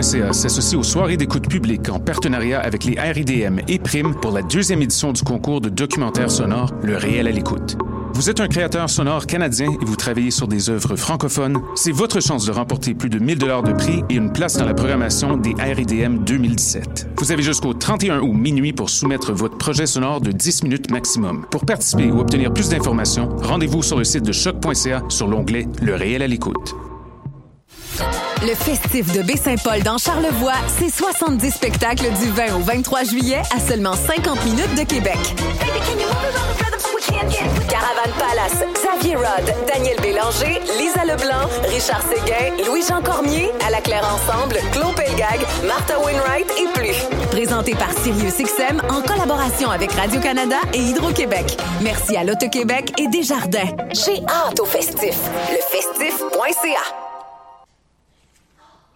Choc.ca s'associe aux soirées d'écoute publique en partenariat avec les RIDM et Prime pour la deuxième édition du concours de documentaire sonore Le réel à l'écoute. Vous êtes un créateur sonore canadien et vous travaillez sur des œuvres francophones, c'est votre chance de remporter plus de 1000 dollars de prix et une place dans la programmation des RIDM 2017. Vous avez jusqu'au 31 août minuit pour soumettre votre projet sonore de 10 minutes maximum. Pour participer ou obtenir plus d'informations, rendez-vous sur le site de choc.ca sur l'onglet Le réel à l'écoute. Le festif de Baie-Saint-Paul dans Charlevoix, c'est 70 spectacles du 20 au 23 juillet à seulement 50 minutes de Québec. Caravane Palace, Xavier Rod, Daniel Bélanger, Lisa Leblanc, Richard Séguin, Louis-Jean Cormier, À la Claire Ensemble, Claude Pelgag, Martha Wainwright et plus. Présenté par SiriusXM en collaboration avec Radio-Canada et Hydro-Québec. Merci à l'Auto-Québec et Desjardins. J'ai hâte au festif. Lefestif.ca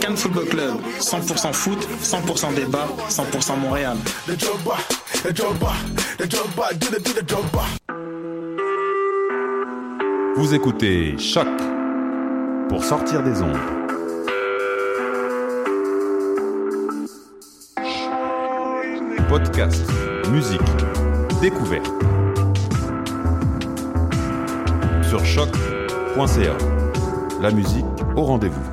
Cannes Football Club, 100% foot, 100% débat, 100% Montréal. Vous écoutez Choc pour sortir des ondes. Podcast, musique, découverte. Sur choc.ca. La musique au rendez-vous.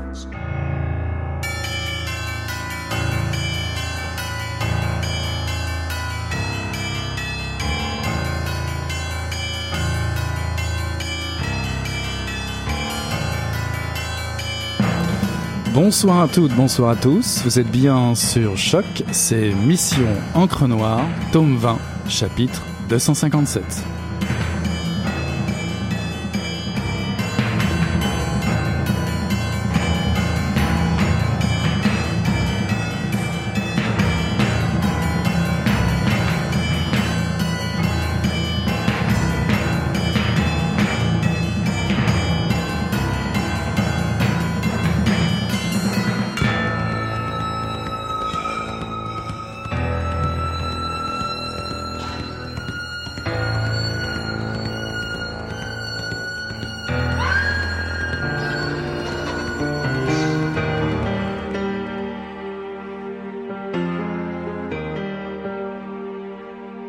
Bonsoir à toutes, bonsoir à tous. Vous êtes bien sur Choc, c'est Mission Encre Noire, tome 20, chapitre 257.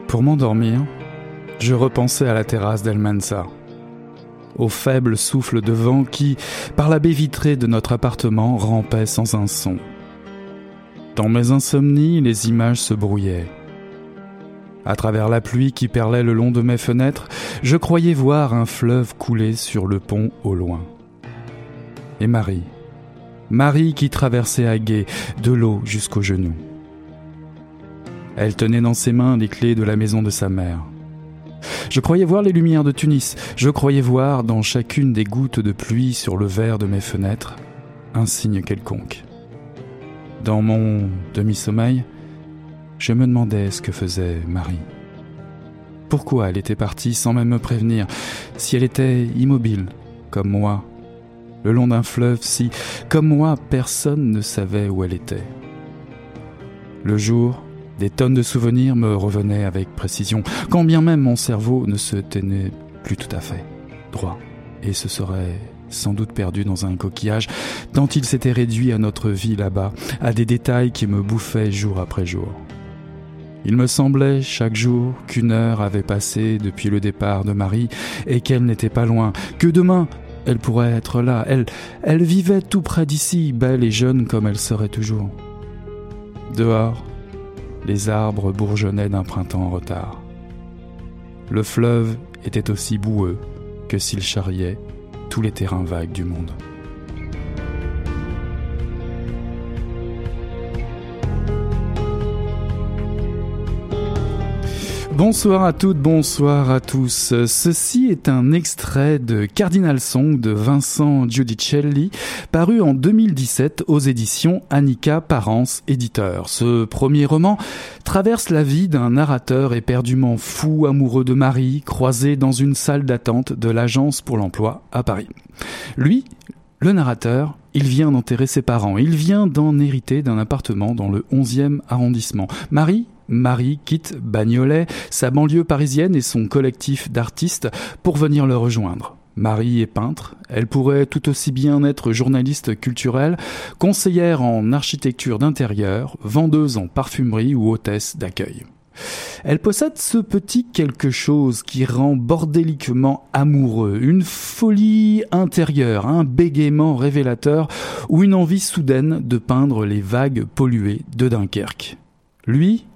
Pour m'endormir, je repensais à la terrasse d'Almanza, au faible souffle de vent qui, par la baie vitrée de notre appartement, rampait sans un son. Dans mes insomnies, les images se brouillaient. À travers la pluie qui perlait le long de mes fenêtres, je croyais voir un fleuve couler sur le pont au loin. Et Marie, Marie qui traversait à gué de l'eau jusqu'aux genoux. Elle tenait dans ses mains les clés de la maison de sa mère. Je croyais voir les lumières de Tunis, je croyais voir dans chacune des gouttes de pluie sur le verre de mes fenêtres un signe quelconque. Dans mon demi-sommeil, je me demandais ce que faisait Marie. Pourquoi elle était partie sans même me prévenir, si elle était immobile, comme moi, le long d'un fleuve, si, comme moi, personne ne savait où elle était. Le jour, des tonnes de souvenirs me revenaient avec précision, quand bien même mon cerveau ne se tenait plus tout à fait droit et se serait sans doute perdu dans un coquillage, tant il s'était réduit à notre vie là-bas, à des détails qui me bouffaient jour après jour. Il me semblait chaque jour qu'une heure avait passé depuis le départ de Marie et qu'elle n'était pas loin, que demain elle pourrait être là, elle, elle vivait tout près d'ici, belle et jeune comme elle serait toujours. Dehors, les arbres bourgeonnaient d'un printemps en retard. Le fleuve était aussi boueux que s'il charriait tous les terrains vagues du monde. Bonsoir à toutes, bonsoir à tous. Ceci est un extrait de Cardinal Song de Vincent Giudicelli, paru en 2017 aux éditions Annika Parence, éditeur. Ce premier roman traverse la vie d'un narrateur éperdument fou amoureux de Marie, croisé dans une salle d'attente de l'Agence pour l'emploi à Paris. Lui, le narrateur, il vient d'enterrer ses parents, il vient d'en hériter d'un appartement dans le 11e arrondissement. Marie, Marie quitte Bagnolet, sa banlieue parisienne et son collectif d'artistes pour venir le rejoindre. Marie est peintre, elle pourrait tout aussi bien être journaliste culturelle, conseillère en architecture d'intérieur, vendeuse en parfumerie ou hôtesse d'accueil. Elle possède ce petit quelque chose qui rend bordéliquement amoureux, une folie intérieure, un bégaiement révélateur ou une envie soudaine de peindre les vagues polluées de Dunkerque. Lui,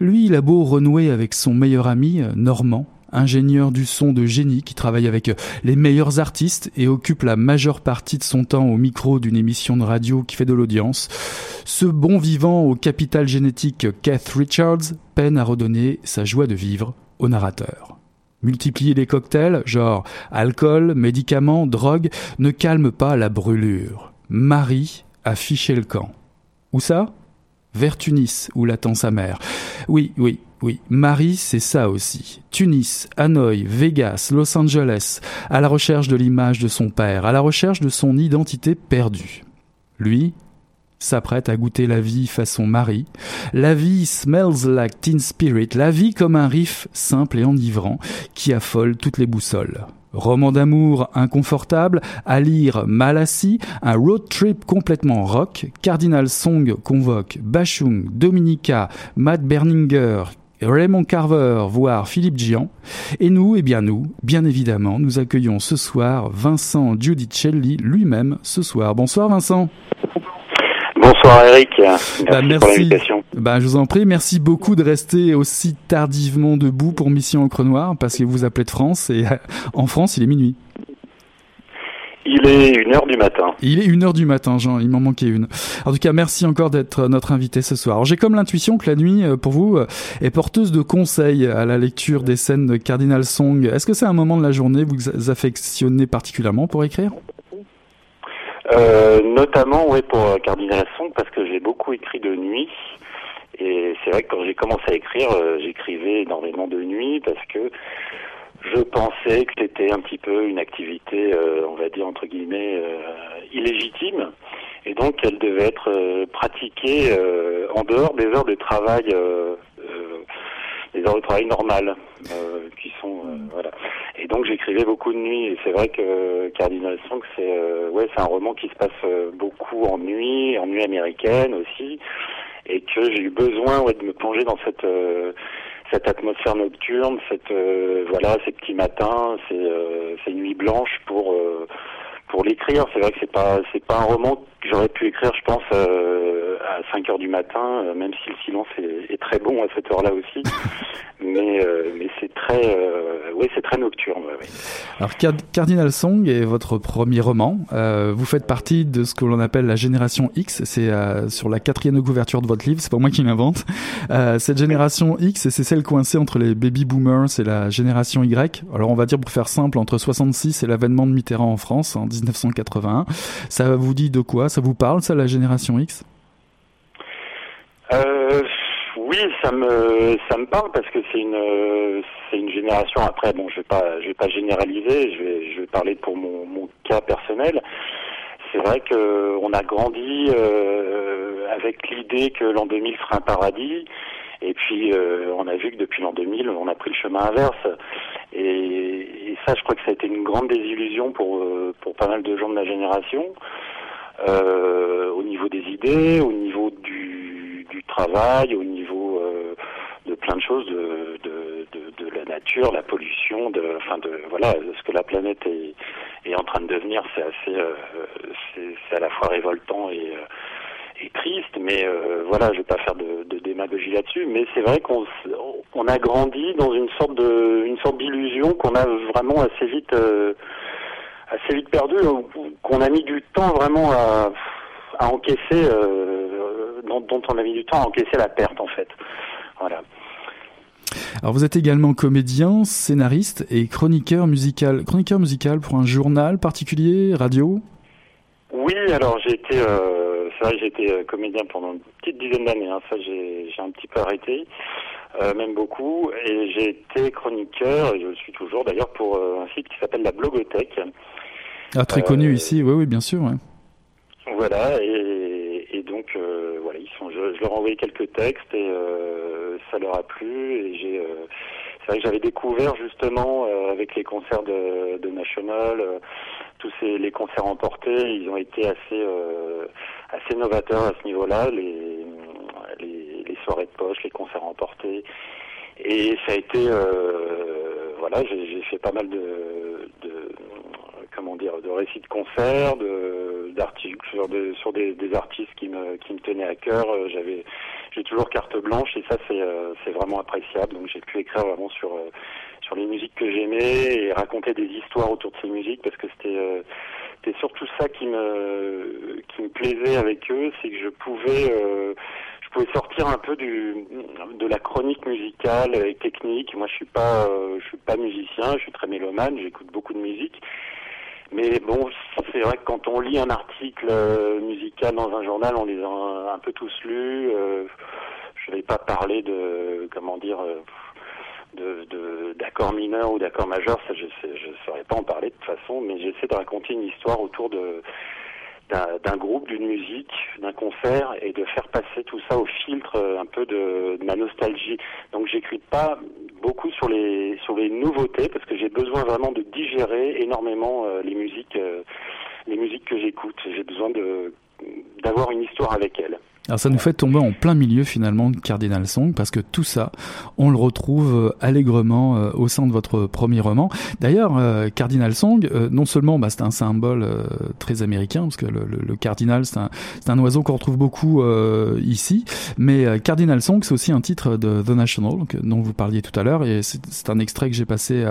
lui, il a beau renouer avec son meilleur ami, euh, Normand, ingénieur du son de génie qui travaille avec euh, les meilleurs artistes et occupe la majeure partie de son temps au micro d'une émission de radio qui fait de l'audience. Ce bon vivant au capital génétique Keith Richards peine à redonner sa joie de vivre au narrateur. Multiplier les cocktails, genre alcool, médicaments, drogue, ne calme pas la brûlure. Marie a fiché le camp. Où ça? Vers Tunis, où l'attend sa mère. Oui, oui, oui, Marie, c'est ça aussi. Tunis, Hanoï, Vegas, Los Angeles, à la recherche de l'image de son père, à la recherche de son identité perdue. Lui s'apprête à goûter la vie façon Marie. La vie smells like teen spirit, la vie comme un riff simple et enivrant qui affole toutes les boussoles. Roman d'amour inconfortable, à lire mal assis, un road trip complètement rock, Cardinal Song convoque Bachung, Dominica, Matt Berninger, Raymond Carver, voire Philippe Gian. Et nous, eh bien nous, bien évidemment, nous accueillons ce soir Vincent Giudicelli lui-même ce soir. Bonsoir Vincent. Bonsoir Eric, merci, bah, pour l'invitation. Bah, je vous en prie, merci beaucoup de rester aussi tardivement debout pour Mission Encre Noire, parce que vous appelez de France, et en France il est minuit. Il est une heure du matin. Il est une heure du matin, Jean. Il m'en manquait une. En tout cas, merci encore d'être notre invité ce soir. j'ai comme l'intuition que la nuit, euh, pour vous, euh, est porteuse de conseils à la lecture des scènes de Cardinal Song. Est-ce que c'est un moment de la journée que vous affectionnez particulièrement pour écrire? Euh, notamment, ouais, pour euh, Cardinal Song, parce que j'ai beaucoup écrit de nuit. Et c'est vrai que quand j'ai commencé à écrire, euh, j'écrivais énormément de nuit parce que je pensais que c'était un petit peu une activité, on va dire entre guillemets, illégitime. Et donc, elle devait être pratiquée en dehors des heures de travail des heures de travail normales, euh, qui sont euh, voilà. Et donc j'écrivais beaucoup de nuit. Et c'est vrai que Cardinal Song, c'est euh, ouais, c'est un roman qui se passe beaucoup en nuit, en nuit américaine aussi, et que j'ai eu besoin de me plonger dans cette cette atmosphère nocturne, cette voilà, ces petits matins, ces, ces nuits blanches pour pour l'écrire. C'est vrai que c'est pas c'est pas un roman que j'aurais pu écrire, je pense, euh, à 5 heures du matin, euh, même si le silence est, est très bon à cette heure-là aussi. mais euh, mais c'est très euh, oui c'est très nocturne. Ouais, Alors Cardinal Song est votre premier roman. Euh, vous faites partie de ce que l'on appelle la génération X. C'est sur la quatrième couverture de votre livre. C'est pas moi qui l'invente. cette génération X, c'est celle coincée entre les baby boomers et la génération Y. Alors on va dire pour faire simple entre 66 et l'avènement de Mitterrand en France en 1981. Ça vous dit de quoi? Ça vous parle ça la génération X? Euh, oui, ça me ça me parle parce que c'est une c'est une génération. Après, bon, je vais pas je vais pas généraliser. Je vais je vais parler pour mon, cas personnel. C'est vrai que on a grandi euh, avec l'idée que l'an 2000 sera un paradis. Et puis, euh, on a vu que depuis l'an 2000, on a pris le chemin inverse. Et, et, ça, je crois que ça a été une grande désillusion pour, euh, pour pas mal de gens de ma génération, euh, au niveau des idées, au niveau du, du travail, au niveau euh, de plein de choses, de, de, de, de, la nature, la pollution, de, enfin de voilà, ce que la planète est, est en train de devenir, c'est assez, euh, c'est à la fois révoltant et et triste, mais euh, voilà, je vais pas faire de, démagogie là-dessus, mais c'est vrai qu'on on a grandi dans une sorte de une sorte d'illusion qu'on a vraiment assez vite euh, assez vite perdu, qu'on a mis du temps vraiment à encaisser, euh, dont, dont, on a mis du temps à encaisser la perte en fait. Voilà. Alors vous êtes également comédien, scénariste et chroniqueur musical. Chroniqueur musical pour un journal particulier, radio? Oui, alors j'ai été, euh, c'est vrai, j'ai été euh, comédien pendant une petite dizaine d'années. Hein. Ça, j'ai, j'ai un petit peu arrêté, euh, même beaucoup. Et j'ai été chroniqueur, et je le suis toujours d'ailleurs, pour euh, un site qui s'appelle la Blogothèque. Ah, très connu ici, oui, oui, bien sûr. Ouais. Voilà, et, et donc euh, voilà, ils sont, je, je, leur ai envoyé quelques textes et euh, ça leur a plu. Et j'ai, euh, c'est vrai que j'avais découvert justement euh, avec les concerts de, National, euh, tous ces les concerts emportés, ils ont été assez assez novateurs à ce niveau-là, les, les, soirées de poche, les concerts emportés. Et ça a été, voilà, j'ai fait pas mal de, de comment dire, de récits de concerts, de d'articles sur, de, sur des, des, artistes qui me qui me tenaient à cœur. J'avais j'ai toujours carte blanche et ça c'est euh, c'est vraiment appréciable. Donc j'ai pu écrire vraiment sur euh, sur les musiques que j'aimais et raconter des histoires autour de ces musiques parce que c'était euh, surtout ça qui me qui me plaisait avec eux, c'est que je pouvais je pouvais sortir un peu du de la chronique musicale et technique. Moi je suis pas je suis pas musicien, je suis très mélomane, j'écoute beaucoup de musique. Mais bon, c'est vrai que quand on lit un article euh, musical dans un journal, on les a un, peu tous lus. Euh, je vais pas parler de, comment dire, euh, de d'accords mineurs ou d'accords majeurs, ça je ne saurais pas en parler de toute façon, mais j'essaie de raconter une histoire autour de d'un groupe, d'une musique, d'un concert et de faire passer tout ça au filtre un peu de, de ma nostalgie. Donc j'écris pas beaucoup sur les sur les nouveautés parce que j'ai besoin vraiment de digérer énormément euh, les musiques euh, les musiques que j'écoute. J'ai besoin de d'avoir une histoire avec elles. Alors ça nous fait tomber en plein milieu finalement de Cardinal Song parce que tout ça, on le retrouve euh, allègrement euh, au sein de votre premier roman. D'ailleurs, euh, Cardinal Song, non seulement bah, c'est un symbole très américain parce que le, cardinal c'est un, oiseau qu'on retrouve beaucoup ici, mais Cardinal Song c'est aussi un titre de The National dont vous parliez tout à l'heure et c'est un extrait que j'ai passé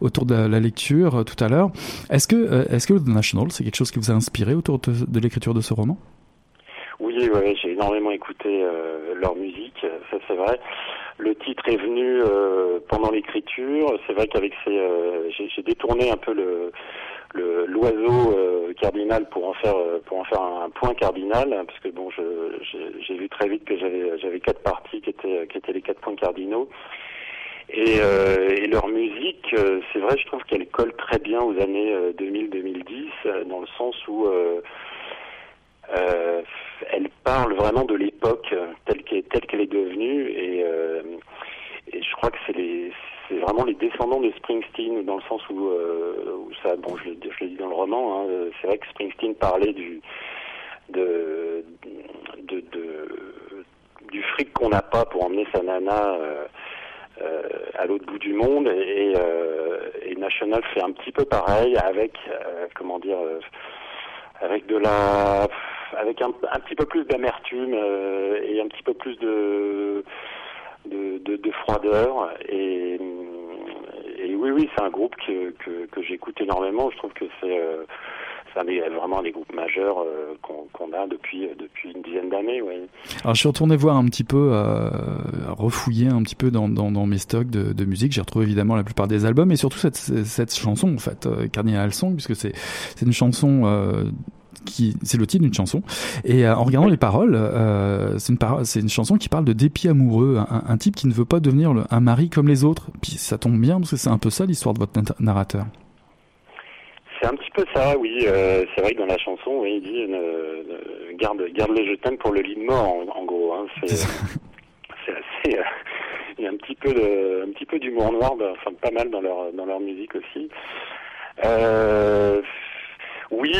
autour de la, lecture tout à l'heure. Est-ce que est-ce que The National c'est quelque chose qui vous a inspiré autour de l'écriture de ce roman? J'ai énormément écouté euh, leur musique, ça c'est vrai. Le titre est venu euh, pendant l'écriture. C'est vrai qu'avec ces, euh, j'ai détourné un peu le l'oiseau cardinal pour en faire pour en faire un point cardinal hein, parce que bon j'ai vu très vite que j'avais j'avais quatre parties qui étaient qui étaient les quatre points cardinaux et leur musique c'est vrai je trouve qu'elle colle très bien aux années 2000-2010 dans le sens où euh, elle parle vraiment de l'époque telle qu'elle telle qu'elle est devenue et, euh, je crois que c'est vraiment les descendants de Springsteen dans le sens où, euh, ça bon je, l'ai dit dans le roman hein, c'est vrai que Springsteen parlait du de, de, du fric qu'on n'a pas pour emmener sa nana euh, euh, à l'autre bout du monde et, euh, et, National fait un petit peu pareil avec comment dire avec de la avec un, petit peu plus d'amertume euh, et un petit peu plus de de, de, de froideur et, et, oui oui c'est un groupe que, que, j'écoute énormément je trouve que c'est euh, vraiment des groupes majeurs euh, qu'on qu a depuis depuis une dizaine d'années. Oui. Alors je suis retourné voir un petit peu, refouiller un petit peu dans, dans, mes stocks de, musique. J'ai retrouvé évidemment la plupart des albums et surtout cette, cette chanson en fait, euh, Cardinal Song, puisque c'est une chanson qui c'est le titre d'une chanson et euh, en regardant les paroles euh, c'est une chanson qui parle de dépit amoureux un, un type qui ne veut pas devenir le, un mari comme les autres puis ça tombe bien parce que c'est un peu ça l'histoire de votre narrateur c'est un petit peu ça, oui. Euh, c'est vrai que dans la chanson, oui, il dit euh, garde, garde le je t'aime pour le lit de mort, en, en gros. Hein. C'est, assez. Euh, il y a un petit peu de, un petit peu d'humour noir, enfin pas mal dans leur, dans leur musique aussi. Euh, oui,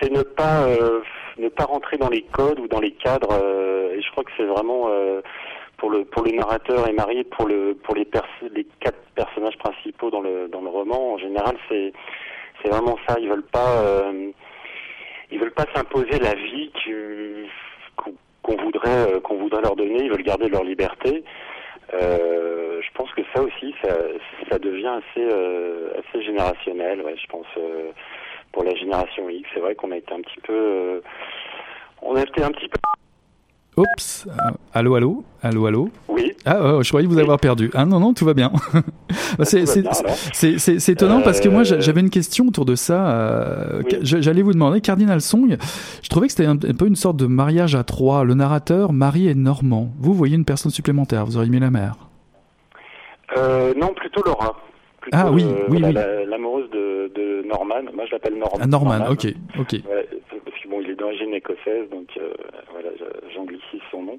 c'est, ne pas, euh, ne pas rentrer dans les codes ou dans les cadres. Euh, et je crois que c'est vraiment pour le pour le narrateur et Marie, pour le pour les, pers les quatre personnages principaux dans le dans le roman. En général, c'est c'est vraiment ça. Ils veulent pas, euh, ils veulent pas s'imposer la vie qu'on qu voudrait, euh, qu'on voudrait leur donner. Ils veulent garder leur liberté. Euh, je pense que ça aussi, ça, ça devient assez, euh, assez générationnel. Ouais, je pense euh, pour la génération X, c'est vrai qu'on a été un petit peu, euh, on a été un petit peu. Oups, allô, allô, allô, allô? Oui. Ah, je croyais vous avoir perdu. Ah non, non, tout va bien. Bah, c'est étonnant parce que moi, j'avais une question autour de ça. Euh, j'allais vous demander, Cardinal Song, je trouvais que c'était un, peu une sorte de mariage à trois. Le narrateur, Marie et Normand. Vous voyez une personne supplémentaire, vous auriez mis la mère euh, Non, plutôt Laura. Ah oui, oui, oui. L'amoureuse de, de, Norman. Moi, je l'appelle Norman. Ah, Norman, ok, ok. parce que bon, il est d'origine écossaise, donc voilà, j'anglicise son nom.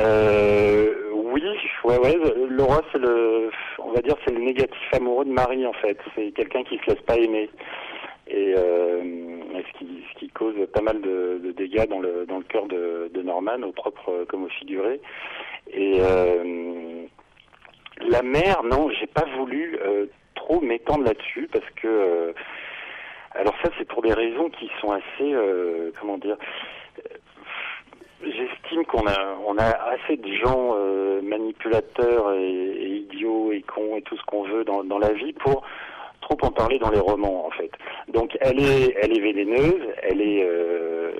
Euh, oui, ouais, ouais. Laura, c'est le, on va dire, c'est le négatif amoureux de Marie en fait. C'est quelqu'un qui se laisse pas aimer et euh, ce, qui, ce qui cause pas mal de, de, dégâts dans le dans le cœur de, de Norman, au propre comme au figuré. Et euh, la mère, non, j'ai pas voulu euh, trop m'étendre là-dessus parce que euh, alors ça c'est pour des raisons qui sont assez euh, comment dire J'estime qu'on a, on a assez de gens manipulateurs et, idiots et cons et tout ce qu'on veut dans la vie pour trop en parler dans les romans en fait. Donc elle est, elle est vénéneuse, elle est, euh,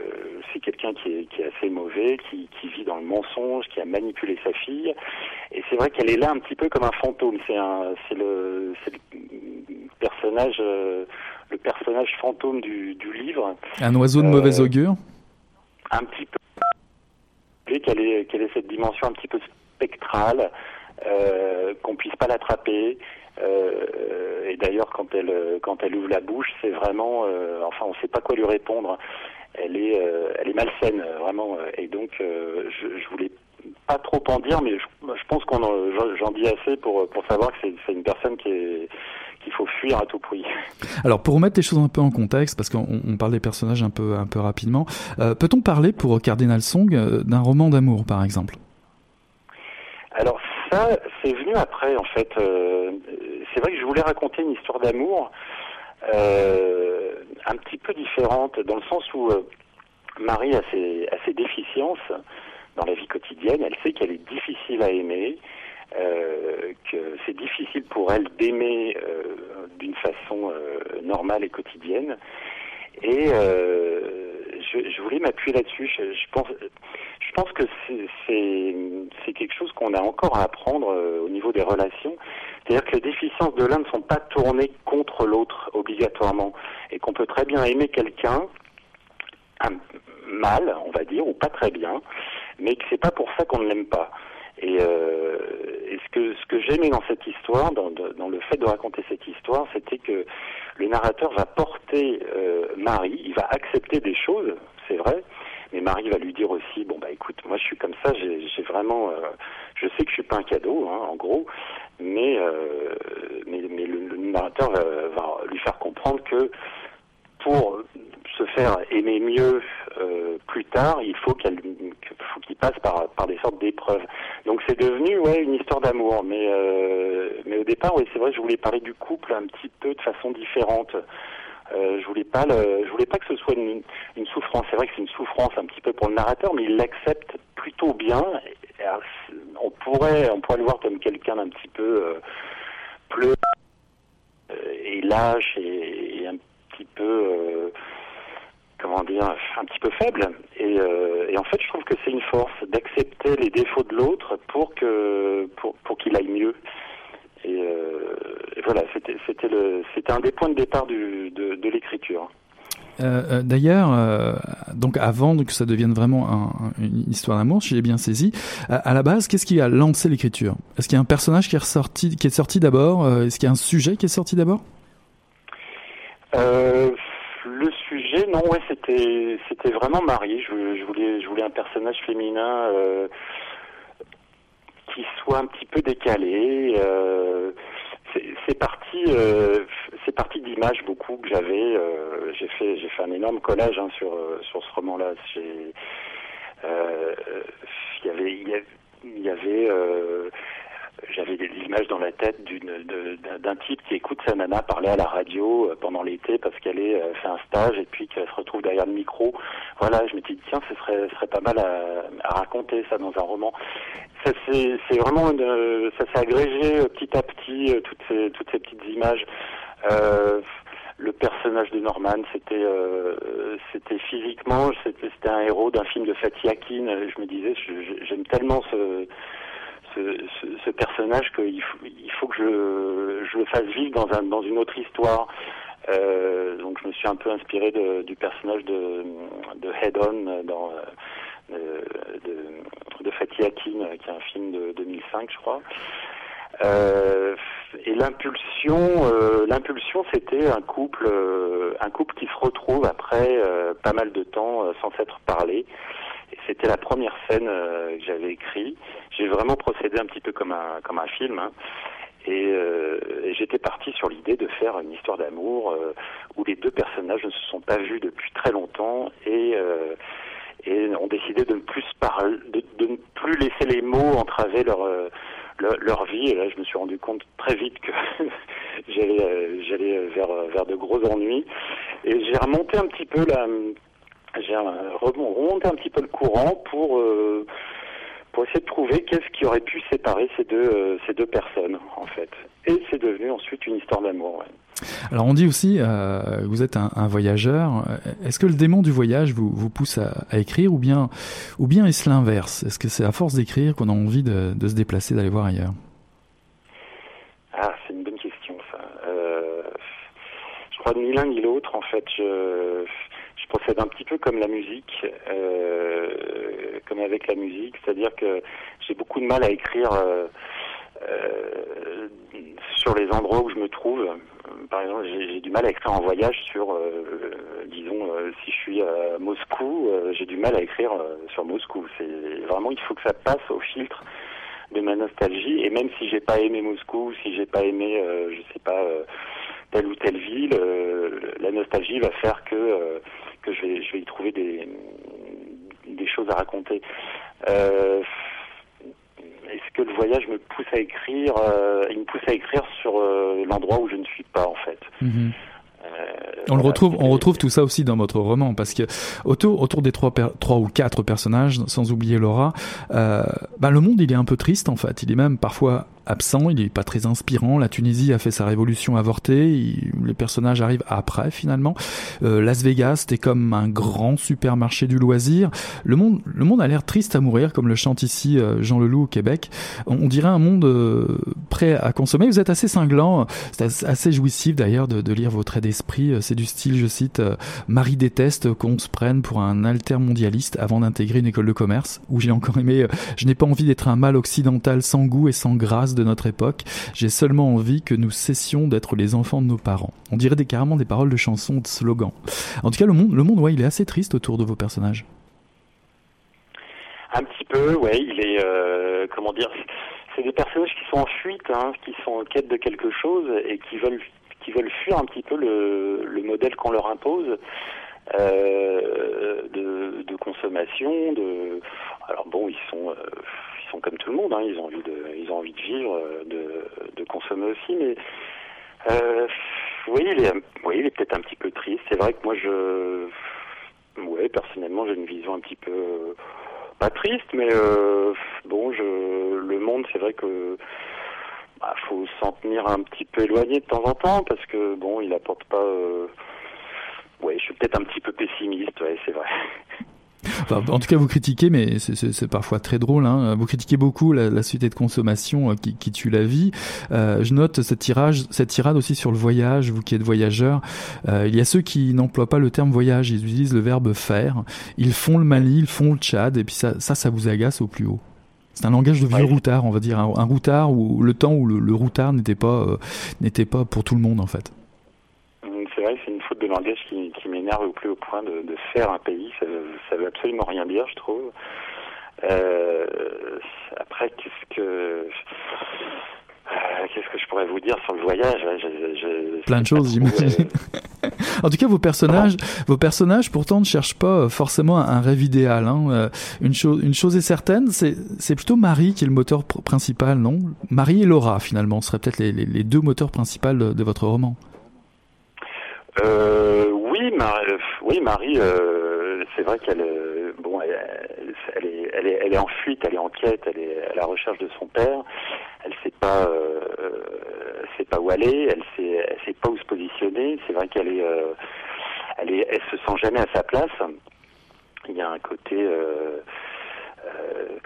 c'est quelqu'un qui est, qui est assez mauvais, qui, qui vit dans le mensonge, qui a manipulé sa fille, et c'est vrai qu'elle est là un petit peu comme un fantôme. C'est un, c'est le, c'est le personnage, euh, le personnage fantôme du, du livre. Un oiseau de mauvais augure? Un petit peu qu'elle ait, qu'elle ait cette dimension un petit peu spectrale, euh, qu'on puisse pas l'attraper. Euh, et d'ailleurs, quand elle quand elle ouvre la bouche, c'est vraiment, euh, enfin, on sait pas quoi lui répondre. Elle est euh, elle est malsaine vraiment. Et donc, je, je voulais pas trop en dire, mais je, pense qu'on j'en dis assez pour pour savoir que c'est, une personne qui est qu'il faut fuir à tout prix. Alors pour remettre les choses un peu en contexte, parce qu'on on parle des personnages un peu un peu rapidement, peut-on parler pour Cardinal Song d'un roman d'amour par exemple? Ça, c'est venu après en fait. Euh, c'est vrai que je voulais raconter une histoire d'amour euh, un petit peu différente, dans le sens où euh, Marie a ses, déficiences dans la vie quotidienne. Elle sait qu'elle est difficile à aimer. Que c'est difficile pour elle d'aimer d'une façon normale et quotidienne. Et je, voulais m'appuyer là-dessus. Je, je, pense, je pense que c'est quelque chose qu'on a encore à apprendre au niveau des relations. C'est-à-dire que les déficiences de l'un ne sont pas tournées contre l'autre obligatoirement, et qu'on peut très bien aimer quelqu'un mal, on va dire, ou pas très bien, mais que c'est pas pour ça qu'on ne l'aime pas. Et, euh, et, ce que ce que j'aimais dans cette histoire, dans, dans, le fait de raconter cette histoire, c'était que le narrateur va porter euh, Marie, il va accepter des choses, c'est vrai, mais Marie va lui dire aussi, bon bah écoute, moi je suis comme ça, j'ai vraiment, euh, je sais que je suis pas un cadeau, hein, en gros, mais mais, mais le, le, narrateur va, va lui faire comprendre que pour se faire aimer mieux euh, plus tard, il faut qu'elle faut qu'il passe par par des sortes d'épreuves. Donc c'est devenu ouais une histoire d'amour, mais euh, mais au départ oui c'est vrai je voulais parler du couple un petit peu de façon différente. Euh, je voulais pas le, je voulais pas que ce soit une, une souffrance. C'est vrai que c'est une souffrance un petit peu pour le narrateur, mais il l'accepte plutôt bien. on pourrait on pourrait le voir comme quelqu'un d'un petit peu euh, et lâche et, un petit peu comment dire, un petit peu faible. Et, euh, et en fait, je trouve que c'est une force d'accepter les défauts de l'autre pour que pour, pour qu'il aille mieux. Et, euh, et voilà, c'était c'était le c'était un des points de départ du, de, de l'écriture. Euh, D'ailleurs, euh, donc avant que ça devienne vraiment un, une histoire d'amour, si j'ai bien saisi, à, à, la base, qu'est-ce qui a lancé l'écriture? Est-ce qu'il y a un personnage qui est ressorti, qui est sorti d'abord? Est-ce qu'il y a un sujet qui est sorti d'abord? Euh, le sujet, non, ouais, c'était c'était vraiment Marie. Je, voulais je voulais un personnage féminin euh, qui soit un petit peu décalé. Euh, c'est parti euh, c'est parti d'images beaucoup que j'avais. Euh, j'ai fait j'ai fait un énorme collage hein, sur sur ce roman-là. Il y avait, il y avait j'avais des images dans la tête d'un type qui écoute sa nana parler à la radio euh, pendant l'été parce qu'elle est euh, fait un stage et puis qu'elle se retrouve derrière le micro. Voilà, je me dis tiens, ce serait ce serait pas mal à, à raconter ça dans un roman. Ça c'est vraiment une, ça s'est agrégé euh, petit à petit toutes ces toutes ces petites images. Euh, le personnage de Norman, c'était euh, c'était physiquement, c'était un héros d'un film de Fatih Akin. Je me disais, j'aime tellement ce ce, personnage qu'il faut, que je, le fasse vivre dans, un, dans une autre histoire. Euh, donc je me suis un peu inspiré du personnage de, de Head On dans, euh, de, de Fatih Akin, qui est un film de 2005, je crois. Euh, et l'impulsion, l'impulsion, c'était un couple, un couple qui se retrouve après pas mal de temps sans s'être parlé. C'était la première scène que j'avais écrite. J'ai vraiment procédé un petit peu comme un comme un film. Hein. Et, et j'étais parti sur l'idée de faire une histoire d'amour où les deux personnages ne se sont pas vus depuis très longtemps et ont décidé de ne plus parler, de, ne plus laisser les mots entraver leur leur vie. Et là, je me suis rendu compte très vite que j'allais euh, j'allais vers vers de gros ennuis. Et j'ai remonté un petit peu la j'ai remonté un petit peu le courant pour euh, essayer de trouver qu'est-ce qui aurait pu séparer ces deux euh, ces deux personnes en fait. Et c'est devenu ensuite une histoire d'amour. Ouais. Alors on dit aussi, euh, vous êtes un, un voyageur. Est-ce que le démon du voyage vous, vous pousse à, à, écrire ou bien, ou bien est-ce l'inverse? Est-ce que c'est à force d'écrire qu'on a envie de, de se déplacer, d'aller voir ailleurs? Ah, c'est une bonne question ça. Euh, je crois ni l'un ni l'autre. En fait, je procède un petit peu comme la musique, euh, comme avec la musique, c'est-à-dire que j'ai beaucoup de mal à écrire. Euh, euh, sur les endroits où je me trouve. Par exemple, j'ai du mal à écrire en voyage sur, disons, si je suis à Moscou, j'ai du mal à écrire sur Moscou. C'est vraiment, il faut que ça passe au filtre de ma nostalgie. Et même si j'ai pas aimé Moscou, si j'ai pas aimé, euh, je sais pas, telle ou telle ville, la nostalgie va faire que que je vais, je vais y trouver des des choses à raconter. Euh, est-ce que le voyage me pousse à écrire euh, Il me pousse à écrire sur euh, l'endroit où je ne suis pas en fait. -hmm. on le retrouve, on retrouve tout ça aussi dans votre roman parce que autour, autour des trois, trois ou quatre personnages, sans oublier Laura, euh, bah, le monde il est un peu triste en fait. Il est même parfois absent, il n'est pas très inspirant. La Tunisie a fait sa révolution avortée, il, les personnages arrivent après finalement. Euh, Las Vegas, c'était comme un grand supermarché du loisir. Le monde, le monde a l'air triste à mourir, comme le chante ici euh, Jean Leloup au Québec. On, dirait un monde euh, prêt à consommer. Vous êtes assez cinglant, c'est assez jouissif d'ailleurs de, lire vos traits d'esprit. C'est du style, je cite, euh, Marie déteste qu'on se prenne pour un altermondialiste avant d'intégrer une école de commerce. Où j'ai encore aimé, euh, je n'ai pas envie d'être un mâle occidental sans goût et sans grâce de notre époque. J'ai seulement envie que nous cessions d'être les enfants de nos parents. On dirait des, carrément des paroles de chansons, de slogans. En tout cas, le monde, le monde, ouais, il est assez triste autour de vos personnages. Un petit peu, ouais, il est, euh, comment dire, c'est des personnages qui sont en fuite, hein, qui sont en quête de quelque chose et qui veulent, qui veulent fuir un petit peu le, le modèle qu'on leur impose. Euh, de, consommation, alors bon ils sont euh, comme tout le monde, hein, ils ont envie de, ils ont envie de vivre, de, de consommer aussi, mais euh, oui, il est, peut-être un petit peu triste. C'est vrai que moi, je, ouais, personnellement, j'ai une vision un petit peu pas triste, mais euh, bon, je, le monde, c'est vrai que bah, faut s'en tenir un petit peu éloigné de temps en temps parce que bon, il apporte pas. Euh, ouais, je suis peut-être un petit peu pessimiste, ouais, c'est vrai. Enfin, en tout cas, vous critiquez, mais c'est parfois très drôle. Hein. Vous critiquez beaucoup la, la société de consommation euh, qui, qui, tue la vie. Euh, je note cette tirage, cette tirade aussi sur le voyage. Vous qui êtes voyageur, euh, il y a ceux qui n'emploient pas le terme voyage. Ils utilisent le verbe faire. Ils font le Mali, ils font le Tchad, et puis ça, ça, ça vous agace au plus haut. C'est un langage de vieux ouais. routard, on va dire, un, un, routard où le temps où le, le routard n'était pas euh, n'était pas pour tout le monde en fait c'est vrai, c'est une faute de langage au plus haut point de, de, faire un pays. Ça, ça veut absolument rien dire, je trouve. Euh, après, qu'est-ce que euh, qu'est-ce que je pourrais vous dire sur le voyage je, je, Plein de choses, j'imagine. en tout cas, vos personnages, vos personnages, pourtant, ne cherchent pas forcément un rêve idéal. Hein. Une chose, une chose est certaine, c'est plutôt Marie qui est le moteur principal, non? Marie et Laura, finalement, seraient peut-être les, les, les, deux moteurs principaux de, de votre roman. Euh, Marie, oui, Marie, euh, c'est vrai qu'elle, bon, elle, est, elle, est, elle est en fuite, elle est en quête, elle est à la recherche de son père. Elle sait pas, euh, sait pas où aller, elle sait, elle sait pas où se positionner. C'est vrai qu'elle est, euh, elle est, elle se sent jamais à sa place. Il y a un côté, euh,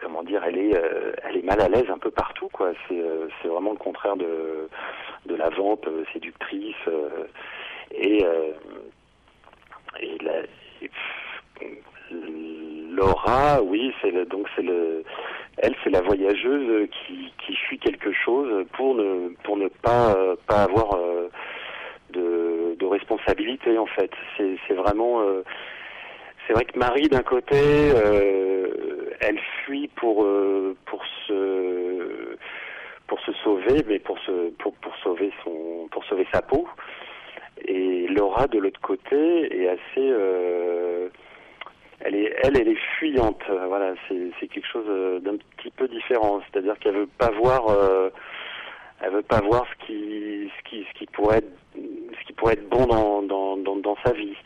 comment dire, elle est, elle est mal à l'aise un peu partout, quoi. C'est, c'est vraiment le contraire de, de la vente séductrice et Laura, oui, c'est le, donc c'est le, elle, c'est la voyageuse qui, fuit quelque chose pour ne pour ne pas avoir euh, de, responsabilité en fait. C'est c'est vraiment euh, c'est vrai que Marie d'un côté, euh, elle fuit pour pour se pour se sauver, mais pour se pour pour sauver son pour sauver sa peau. Et Laura de l'autre côté est assez elle est, elle, elle est fuyante. Voilà, c'est quelque chose euh, d'un petit peu différent. C'est-à-dire qu'elle veut pas voir, euh, elle veut pas voir ce qui, ce qui, ce qui pourrait être, ce qui pourrait être bon dans, dans, dans, dans sa vie.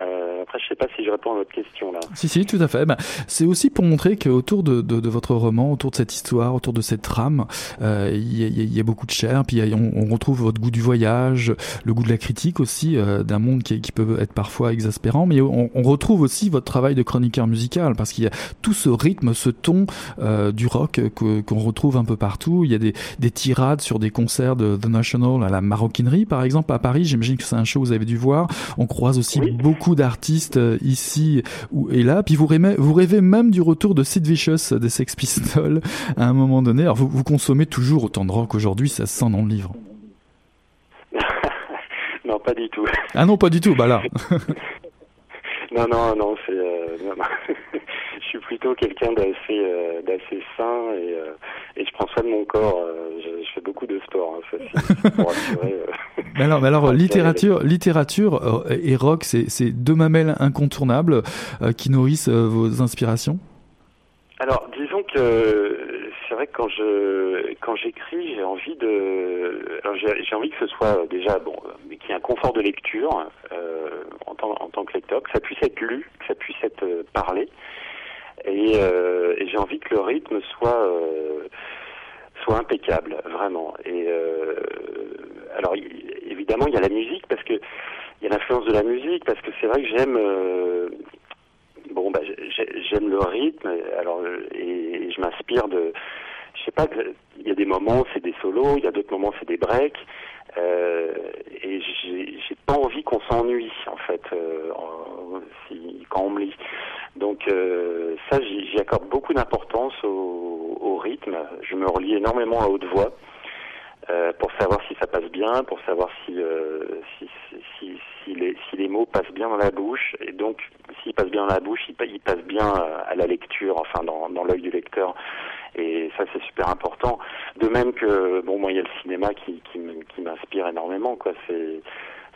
Euh, après, je sais pas si je réponds à votre question là. Si, si, tout à fait. Ben, c'est aussi pour montrer qu'autour de, de, de, votre roman, autour de cette histoire, autour de cette trame, euh, il y, y, a beaucoup de chair. Puis on, on, retrouve votre goût du voyage, le goût de la critique aussi, euh, d'un monde qui, qui, peut être parfois exaspérant. Mais on, on, retrouve aussi votre travail de chroniqueur musical parce qu'il y a tout ce rythme, ce ton euh, du rock qu'on retrouve un peu partout. Il y a des, des, tirades sur des concerts de The National à la maroquinerie, par exemple, à Paris. J'imagine que c'est un show que vous avez dû voir. On croise aussi beaucoup d'artistes euh, ici et là. Puis vous rêvez, vous rêvez même du retour de Sid Vicious des Sex Pistols à un moment donné. Alors vous, vous consommez toujours autant de rock aujourd'hui, ça se sent dans le livre. non, pas du tout. Ah non, pas du tout. Bah là. non, non, non, c'est. Euh, je suis plutôt quelqu'un d'assez, euh, d'assez sain et, euh, et je prends soin de mon corps. Euh, je, je, fais beaucoup de sport. Hein, ça, pour assurer, mais alors, mais alors littérature, littérature et rock, c'est, c'est deux mamelles incontournables qui nourrissent vos inspirations? Alors, disons que c'est vrai que quand je quand j'écris, j'ai envie de j'ai, j'ai envie que ce soit déjà bon, mais qu'il y ait un confort de lecture euh, en tant en tant que lecteur, que ça puisse être lu, que ça puisse être parlé, et, euh, et j'ai envie que le rythme soit euh, soit impeccable, vraiment. Et euh, alors évidemment, il y a la musique parce que il y a l'influence de la musique parce que c'est vrai que j'aime bon bah j'aime le rythme alors et, et je m'inspire de je sais pas il y a des moments c'est des solos il y a d'autres moments c'est des breaks euh, et j'ai pas envie qu'on s'ennuie en fait euh, si, quand on me lit. Donc euh, ça, j'y accorde beaucoup d'importance au, au, rythme. Je me relis énormément à haute voix euh, pour savoir si ça passe bien, pour savoir si, euh, si, si, si, les, si les mots passent bien dans la bouche. Et donc, s'ils passent bien dans la bouche, ils, passent bien à la lecture, enfin dans, dans l'œil du lecteur. Et ça, c'est super important. De même que, bon, moi, il y a le cinéma qui, qui, qui m'inspire énormément, quoi. C'est,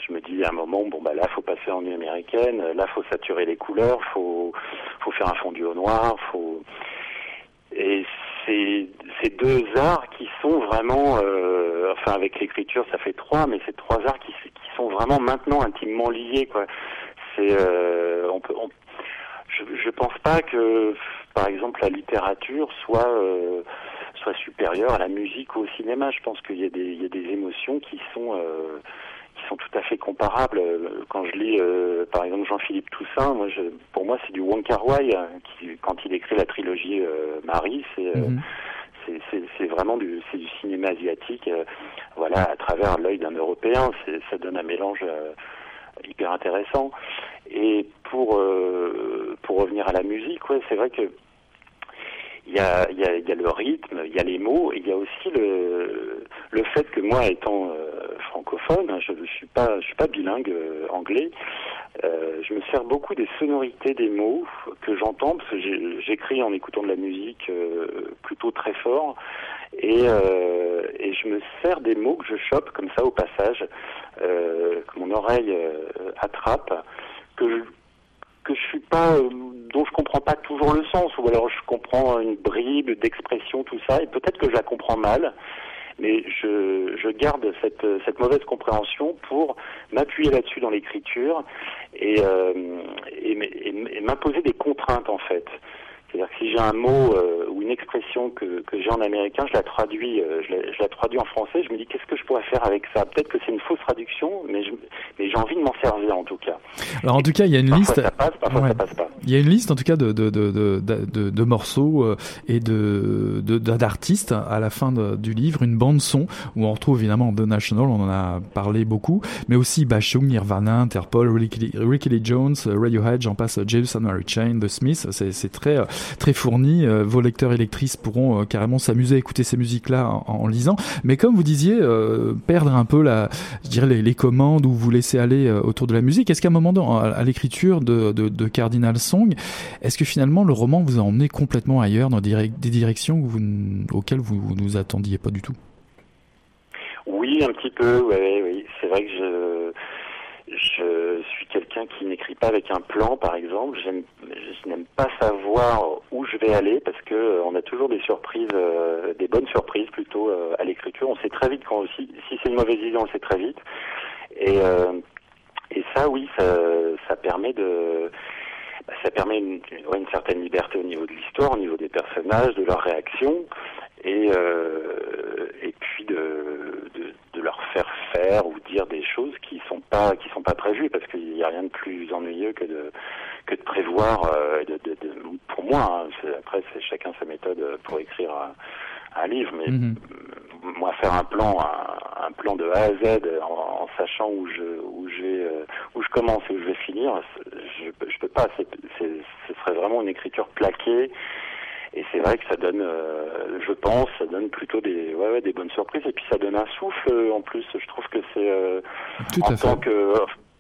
je me dis à un moment, bon, bah là, faut passer en nuit américaine, là, faut saturer les couleurs, faut, faut faire un fondu au noir, faut, et c'est ces deux arts qui sont vraiment, euh, enfin avec l'écriture ça fait trois, mais c'est trois arts qui, sont vraiment maintenant intimement liés quoi. C'est, euh, on peut, je, je pense pas que par exemple, la littérature soit euh, soit supérieure à la musique ou au cinéma. Je pense qu'il y a des il y a des émotions qui sont qui sont tout à fait comparables. Quand je lis, euh, par exemple, Jean-Philippe Toussaint, moi, je, pour moi, c'est du Wong Kar Wai. Qui, quand il écrit la trilogie euh, Marie, c'est mm -hmm. c'est vraiment du, du cinéma asiatique, euh, voilà, à travers l'œil d'un Européen. Ça donne un mélange hyper intéressant. Et pour euh, pour revenir à la musique, ouais, c'est vrai que il y a, le rythme, il y a les mots, il y a aussi le le fait que moi, étant euh, francophone, je ne suis pas je suis pas bilingue euh, anglais, euh, je me sers beaucoup des sonorités des mots que j'entends parce que j'écris en écoutant de la musique plutôt très fort et, et je me sers des mots que je chope comme ça au passage, que mon oreille attrape, que je, que je suis pas, euh, dont je comprends pas toujours le sens, ou alors je comprends une bribe d'expression, tout ça, et peut-être que je la comprends mal, mais je, je garde cette, cette mauvaise compréhension pour m'appuyer là-dessus dans l'écriture et, euh, et, et m'imposer des contraintes en fait C'est-à-dire que si j'ai un mot euh, ou une expression que, que j'ai en américain, je la traduis, euh, je, la, je, la, traduis en français. Je me dis qu'est-ce que je pourrais faire avec ça? Peut-être que c'est une fausse traduction, mais mais j'ai envie de m'en servir en tout cas. Alors en tout cas, il y a une parfois liste. Ça passe, parfois ça passe pas. Il y a une liste en tout cas de de de de, de, de morceaux euh, et de d'artistes à la fin du livre, une bande son où on retrouve évidemment The National, on en a parlé beaucoup, mais aussi Bashung, Nirvana, Interpol, Ricky, Ricky Lee Jones, Radiohead, j'en passe, James and Mary Chain, The Smiths. C'est très très fourni. Euh, vos lecteurs et lectrices pourront euh, carrément s'amuser à écouter ces musiques-là en, lisant. Mais comme vous disiez, euh, perdre un peu la, je dirais les, commandes ou vous laisser aller autour de la musique. Est-ce qu'à un moment à, l'écriture de, Cardinal Song, est-ce que finalement le roman vous a emmené complètement ailleurs dans des, directions auxquelles vous, vous nous attendiez pas du tout? Oui, un petit peu. Oui, oui. C'est vrai que je je suis quelqu'un qui n'écrit pas avec un plan, par exemple. je n'aime pas savoir où je vais aller parce que euh, on a toujours des surprises, euh, des bonnes surprises plutôt euh, à l'écriture. On sait très vite quand si, si c'est une mauvaise idée, on le sait très vite. Et, et ça, oui, ça, permet de bah, ça permet une, certaine liberté au niveau de l'histoire, au niveau des personnages, de leurs réactions, et puis de, de, leur faire faire ou dire des choses qui sont pas qui sont pas prévues parce qu'il n'y a rien de plus ennuyeux que de que de prévoir euh, de, de, de, pour moi hein, après c'est chacun sa méthode pour écrire un, un livre mais mhm. moi faire un plan un, un, plan de A à Z en, en sachant où je où je vais euh, où je commence et où je vais finir je je peux pas c'est, c'est, ce serait vraiment une écriture plaquée et c'est vrai que ça donne, euh, je pense, ça donne plutôt des, ouais, ouais, des bonnes surprises. Et puis ça donne un souffle euh, en plus. Je trouve que c'est euh, en tant que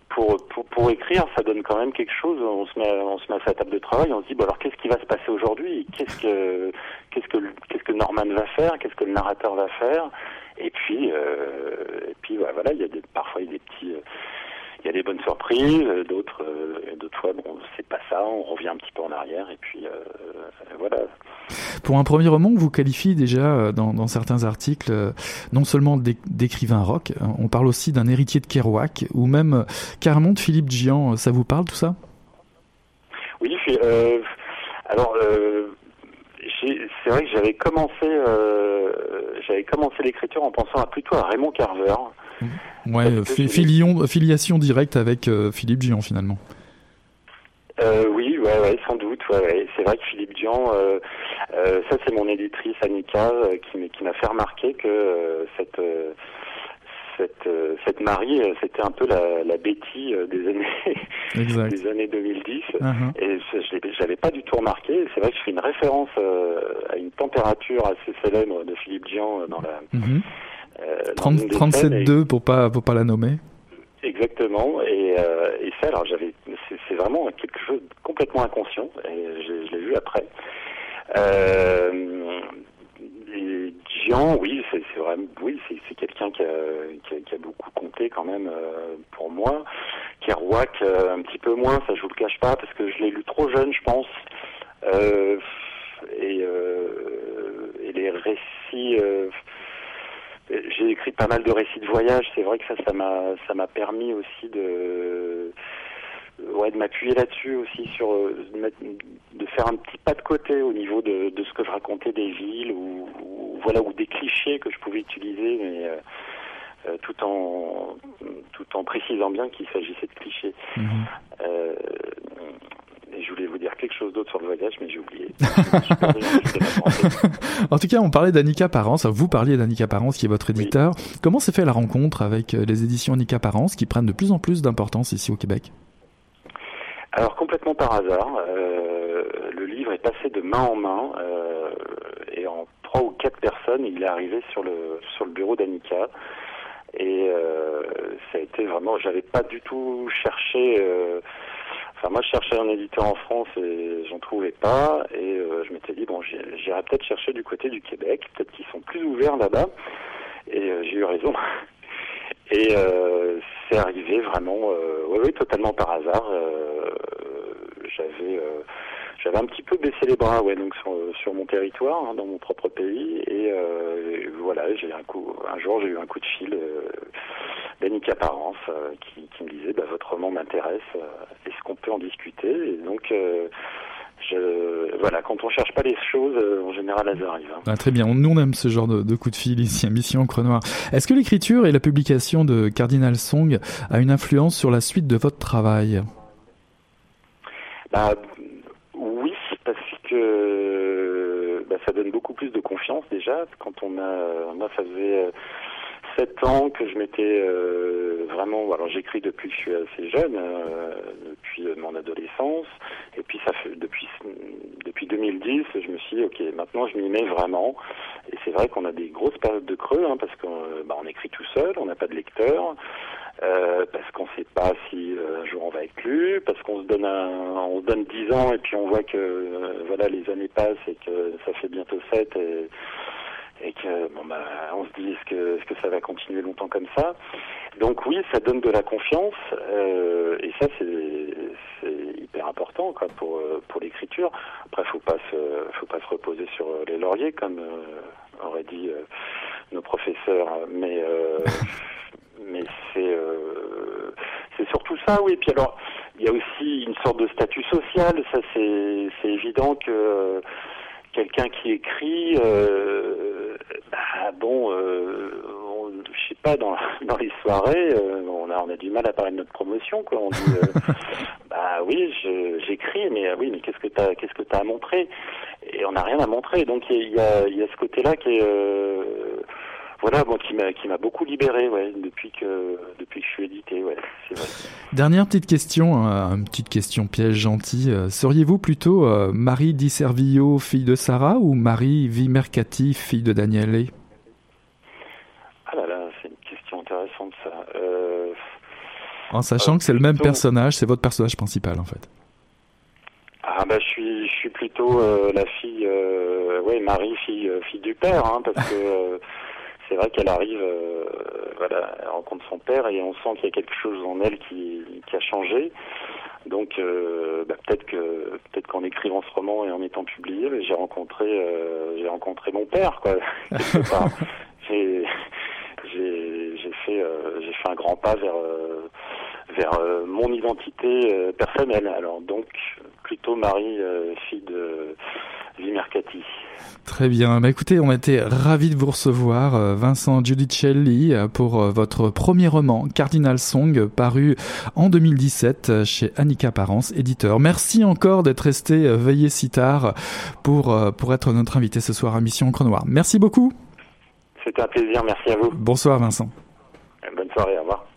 pour, pour, pour écrire, ça donne quand même quelque chose. On se met, on se met à sa table de travail, on se dit bon alors qu'est-ce qui va se passer aujourd'hui? Qu'est-ce que qu'est-ce que qu'est-ce que Norman va faire? Qu'est-ce que le narrateur va faire? Et puis euh, et puis voilà, il y a des, parfois il y a des petits il y a des bonnes surprises, d'autres, d'autres fois, bon, c'est pas ça, on revient un petit peu en arrière, et puis euh, voilà. Pour un premier roman, vous qualifiez déjà euh, dans, dans certains articles euh, non seulement d'écrivain rock, on parle aussi d'un héritier de Kerouac, ou même carrément de Philippe Gian. Ça vous parle tout ça? Oui, euh, alors c'est vrai que j'avais commencé, j'avais commencé l'écriture en pensant à, plutôt à Raymond Carver. Ouais, filiation, filiation directe avec Philippe Gian finalement. Euh, oui, ouais, ouais, sans doute. Ouais. C'est vrai que Philippe Dian, euh, euh, ça c'est mon éditrice Annika euh, qui, qui m'a fait remarquer que cette cette cette Marie, c'était un peu la, la Betty des années des années 2010. Uh-huh. Et je j'avais pas du tout remarqué. C'est vrai que je fais une référence à une température assez célèbre de Philippe Dian dans la. Mm 37,2 pour pas pour pas la nommer. Exactement. Et, euh, et ça, alors j'avais, c'est vraiment quelque chose de complètement inconscient. Et je, l'ai vu après. Euh, et oui, c'est vraiment, oui, c'est quelqu'un qui a, qui, a, qui a, beaucoup compté quand même euh, pour moi. Kerouac, euh, un petit peu moins, ça je vous le cache pas, parce que je l'ai lu trop jeune, je pense. Euh, et, euh, et les récits j'ai écrit pas mal de récits de voyage. C'est vrai que ça, ça m'a, ça m'a permis aussi de, ouais, de m'appuyer là-dessus aussi sur, de faire un petit pas de côté au niveau de, de ce que je racontais des villes ou, voilà ou des clichés que je pouvais utiliser, mais euh, euh, tout en tout en précisant bien qu'il s'agissait de clichés. Mm-hmm. Euh, et je voulais vous dire quelque chose d'autre sur le voyage, mais j'ai oublié. en tout cas, on parlait d'Annika Parence. Vous parliez d'Annika Parence, qui est votre éditeur. Comment s'est fait la rencontre avec euh, les éditions Annika Parence, qui prennent de plus en plus d'importance ici au Québec? Alors, complètement par hasard. Euh, le livre est passé de main en main. Euh, et en trois ou quatre personnes, il est arrivé sur le, sur le bureau d'Annika. Et euh, ça a été vraiment... J'avais pas du tout cherché... Enfin, moi, je cherchais un éditeur en France et j'en trouvais pas. Et euh, je m'étais dit, bon, j'irai peut-être chercher du côté du Québec. Peut-être qu'ils sont plus ouverts là-bas. Et euh, j'ai eu raison. Et euh, c'est arrivé vraiment, oui, oui, totalement par hasard. j'avais, j'avais un petit peu baissé les bras, ouais, donc sur, sur mon territoire, hein, dans mon propre pays. Et, voilà, j'ai un coup, un jour, j'ai eu un coup de fil d'Annika Parence euh, qui, qui, me disait bah, votre roman m'intéresse, euh, est-ce qu'on peut en discuter? Et donc euh, je, voilà, quand on cherche pas les choses, euh, en général, elles arrivent. Hein. Ah, très bien. Nous, on aime ce genre de, de coup de fil ici à Mission Encre Noire. Est-ce que l'écriture et la publication de Cardinal Song a une influence sur la suite de votre travail? Bah, que bah, ça donne beaucoup plus de confiance déjà. Quand on a, moi, ça faisait euh, sept ans que je m'étais euh, vraiment. Alors j'écris depuis que je suis assez jeune, euh, depuis mon adolescence, et puis ça fait depuis depuis 2010, je me suis dit ok, maintenant je m'y mets vraiment. Et c'est vrai qu'on a des grosses périodes de creux, hein, parce qu'on bah, écrit tout seul, on n'a pas de lecteur. Euh, parce qu'on ne sait pas si euh, un jour on va être lu, parce qu'on se donne un, on se donne dix ans et puis on voit que euh, voilà les années passent et que ça fait bientôt sept et, et que bon bah on se dit est-ce que est-ce que ça va continuer longtemps comme ça? Donc oui ça donne de la confiance euh, et ça c'est hyper important quoi pour pour l'écriture. Après faut pas se faut pas se reposer sur les lauriers comme euh, auraient dit nos professeurs mais mais c'est c'est surtout ça oui puis alors il y a aussi une sorte de statut social ça c'est c'est évident que quelqu'un qui écrit, euh, bah, bon, euh, on, je sais pas, dans, dans les soirées, euh, on, a, on a du mal à parler de notre promotion, quoi. On dit, euh, bah oui, j'écris, mais oui, mais qu'est-ce que t'as, qu'est-ce que t'as à montrer? Et on n'a rien à montrer. Donc il y a, y a ce côté-là qui est voilà, bon, qui m'a qui m'a beaucoup libéré, ouais, depuis que depuis que je suis édité, ouais, vrai. Dernière petite question, euh, une petite question piège gentil. Euh, seriez-vous plutôt euh, Marie Di Servillo, fille de Sarah, ou Marie Vimercati, fille de Daniele? Ah là là, c'est une question intéressante ça. en sachant que c'est le même personnage, c'est votre personnage principal en fait. Ah bah je suis je suis plutôt la fille, ouais Marie fille fille du père, hein, parce que c'est vrai qu'elle arrive, euh, voilà, elle rencontre son père et on sent qu'il y a quelque chose en elle qui, a changé. Donc euh, bah, peut-être que peut-être qu'en écrivant ce roman et en étant publié, j'ai rencontré euh, j'ai rencontré mon père quoi. j'ai j'ai fait j'ai fait un grand pas vers vers mon identité personnelle. Alors donc plutôt Marie fille de Très bien. Bah, écoutez, on était ravis de vous recevoir, euh, Vincent Giudicelli, euh, pour euh, votre premier roman, Cardinal Song, paru en 2017 chez Annika Parence, éditeur. Merci encore d'être resté veillé si tard pour, pour être notre invité ce soir à Mission Cronoir. Merci beaucoup. C'était un plaisir. Merci à vous. Bonsoir, Vincent. Bonne soirée. Au revoir.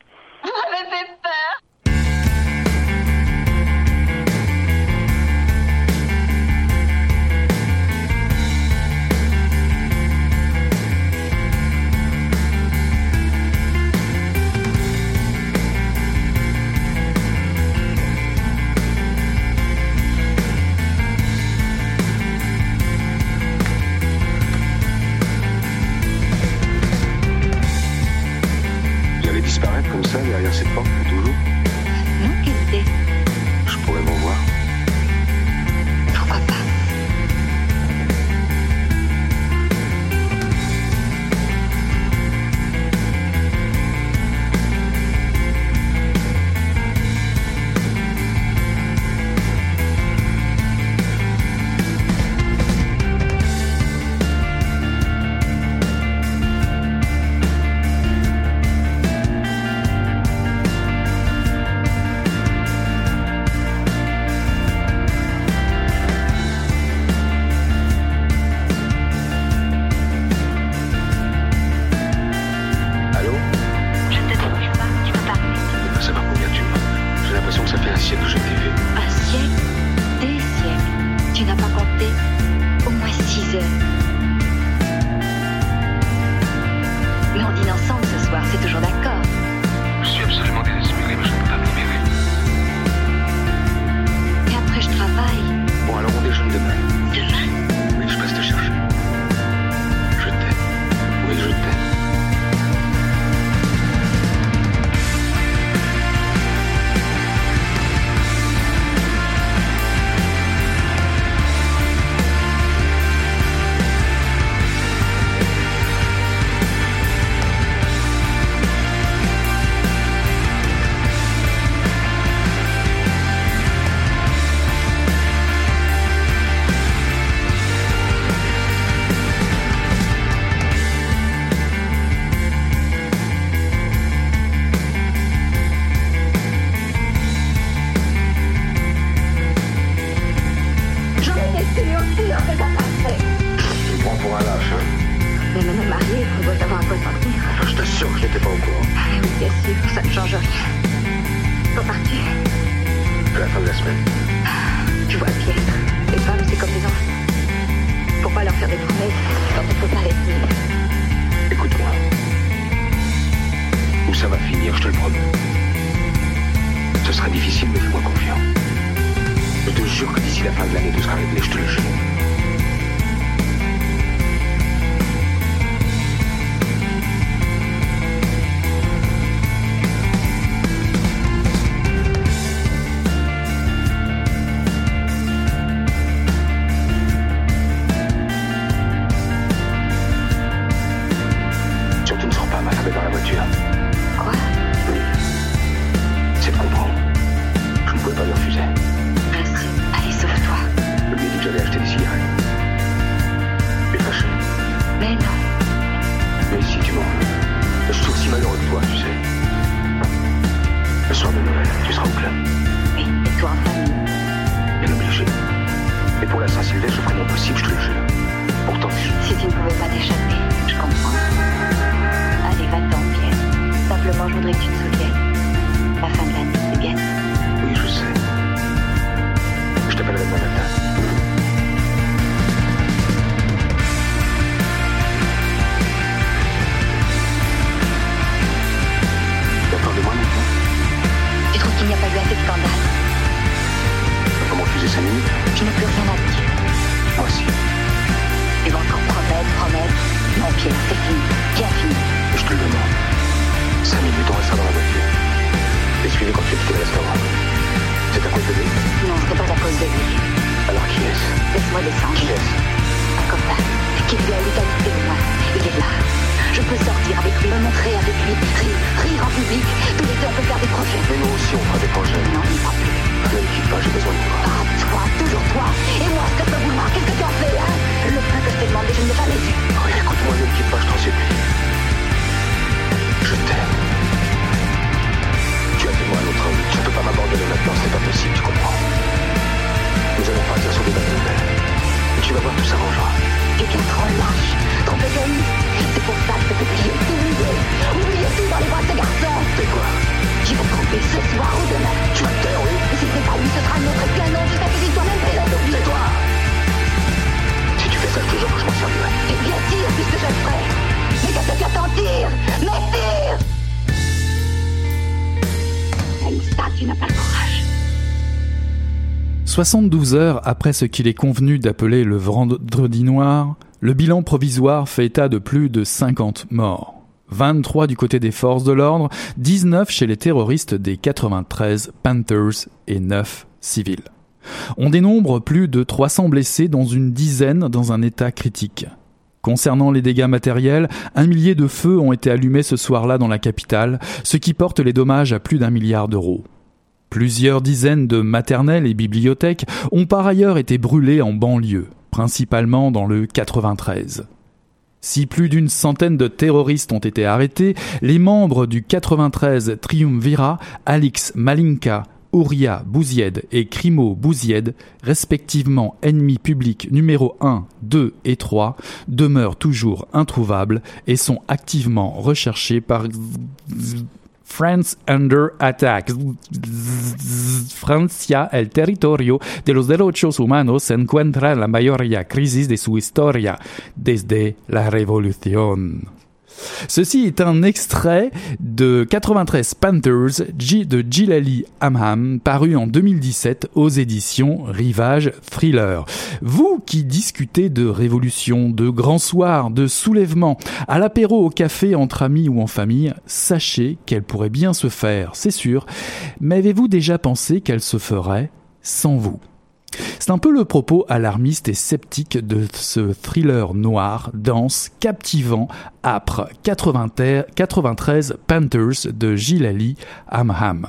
72 heures après ce qu'il est convenu d'appeler le vendredi noir, le bilan provisoire fait état de plus de 50 morts. 23 du côté des forces de l'ordre, 19 chez les terroristes des 93 Panthers et 9 civils. On dénombre plus de 300 blessés dont une dizaine dans un état critique. Concernant les dégâts matériels, un millier de feux ont été allumés ce soir-là dans la capitale, ce qui porte les dommages à plus d'un milliard d'euros. Plusieurs dizaines de maternelles et bibliothèques ont par ailleurs été brûlées en banlieue, principalement dans le 93. Si plus d'une centaine de terroristes ont été arrêtés, les membres du 93 Triumvirat, Alix Malinka, Ouria Bouzied et Crimo Bouzied, respectivement ennemis publics numéro 1, 2 et 3, demeurent toujours introuvables et sont activement recherchés par France Under Attack. Francia, el territorio de los derechos humanos, se encuentra en la mayoría crisis de su historia desde la revolución. Ceci est un extrait de 93 Panthers de Gilali Amham, paru en 2017 aux éditions Rivage Thriller. Vous qui discutez de révolution, de grands soirs, de soulèvement, à l'apéro, au café, entre amis ou en famille, sachez qu'elle pourrait bien se faire, c'est sûr, mais avez-vous déjà pensé qu'elle se ferait sans vous? C'est un peu le propos alarmiste et sceptique de ce thriller noir, dense, captivant, âpre, 93 Panthers de Gilali Amham.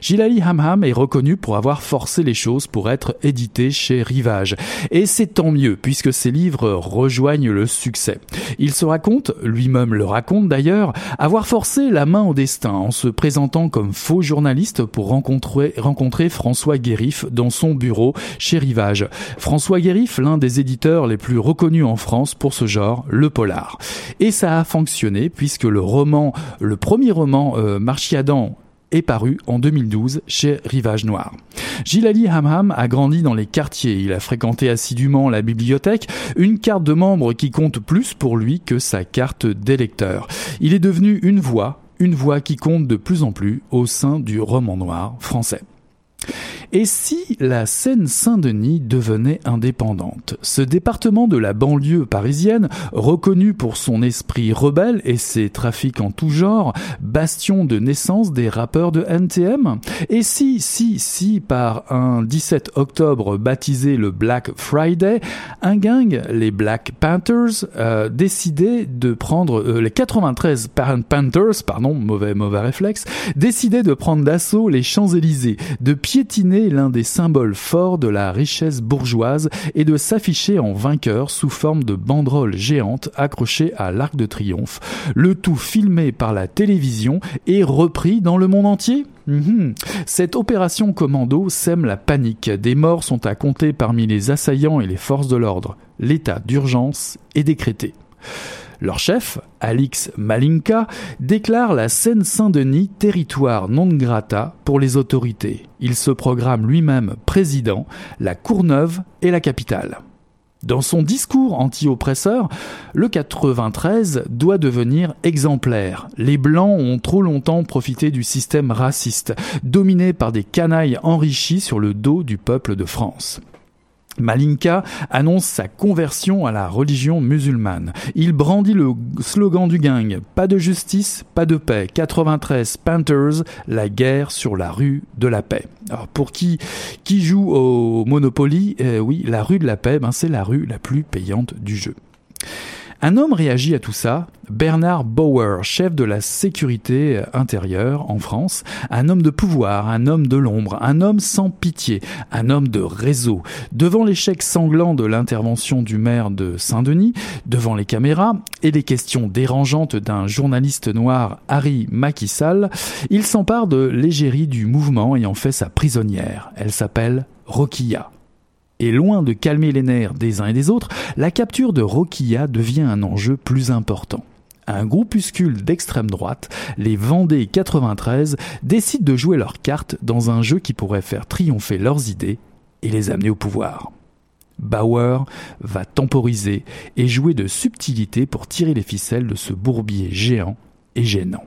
Gilali Hamham est reconnu pour avoir forcé les choses pour être édité chez Rivage. Et c'est tant mieux, puisque ses livres rejoignent le succès. Il se raconte, lui-même le raconte d'ailleurs, avoir forcé la main au destin en se présentant comme faux journaliste pour rencontrer, François Guérif dans son bureau chez Rivage. François Guérif, l'un des éditeurs les plus reconnus en France pour ce genre, le polar. Et ça a fonctionné puisque le roman, le premier roman euh, Marchiadan est paru en 2012 chez Rivage Noir. Gilali Hamham a grandi dans les quartiers, il a fréquenté assidûment la bibliothèque, une carte de membre qui compte plus pour lui que sa carte d'électeur. Il est devenu une voix, une voix qui compte de plus en plus au sein du roman noir français. Et si la Seine-Saint-Denis devenait indépendante? Ce département de la banlieue parisienne, reconnu pour son esprit rebelle et ses trafics en tout genre, bastion de naissance des rappeurs de NTM Et si, si, si, par un 17 octobre baptisé le Black Friday, un gang, les Black Panthers, euh, décidait de prendre, euh, les 93 Panthers, pardon, mauvais, mauvais réflexe, décidaient de prendre d'assaut les Champs-Élysées, de piétiner l'un des symboles forts de la richesse bourgeoise et de s'afficher en vainqueur sous forme de banderoles géantes accrochées à l'Arc de Triomphe, le tout filmé par la télévision et repris dans le monde entier? Mhm. Cette opération commando sème la panique. Des morts sont à compter parmi les assaillants et les forces de l'ordre. L'état d'urgence est décrété. Leur chef, Alix Malinka, déclare la Seine-Saint-Denis territoire non grata pour les autorités. Il se programme lui-même président, la Courneuve et la capitale. Dans son discours anti-oppresseur, le 93 doit devenir exemplaire. Les Blancs ont trop longtemps profité du système raciste, dominé par des canailles enrichis sur le dos du peuple de France. Malinka annonce sa conversion à la religion musulmane. Il brandit le slogan du gang Pas de justice, pas de paix. 93 Panthers, la guerre sur la rue de la paix. Alors pour qui qui joue au Monopoly, euh, oui, la rue de la paix, ben c'est la rue la plus payante du jeu. Un homme réagit à tout ça, Bernard Bauer, chef de la sécurité intérieure en France, un homme de pouvoir, un homme de l'ombre, un homme sans pitié, un homme de réseau. Devant l'échec sanglant de l'intervention du maire de Saint-Denis, devant les caméras et les questions dérangeantes d'un journaliste noir, Harry Makissal, il s'empare de l'égérie du mouvement et en fait sa prisonnière. Elle s'appelle Rokia. Et loin de calmer les nerfs des uns et des autres, la capture de Roquilla devient un enjeu plus important. Un groupuscule d'extrême droite, les Vendée 93, décident de jouer leurs cartes dans un jeu qui pourrait faire triompher leurs idées et les amener au pouvoir. Bauer va temporiser et jouer de subtilité pour tirer les ficelles de ce bourbier géant et gênant.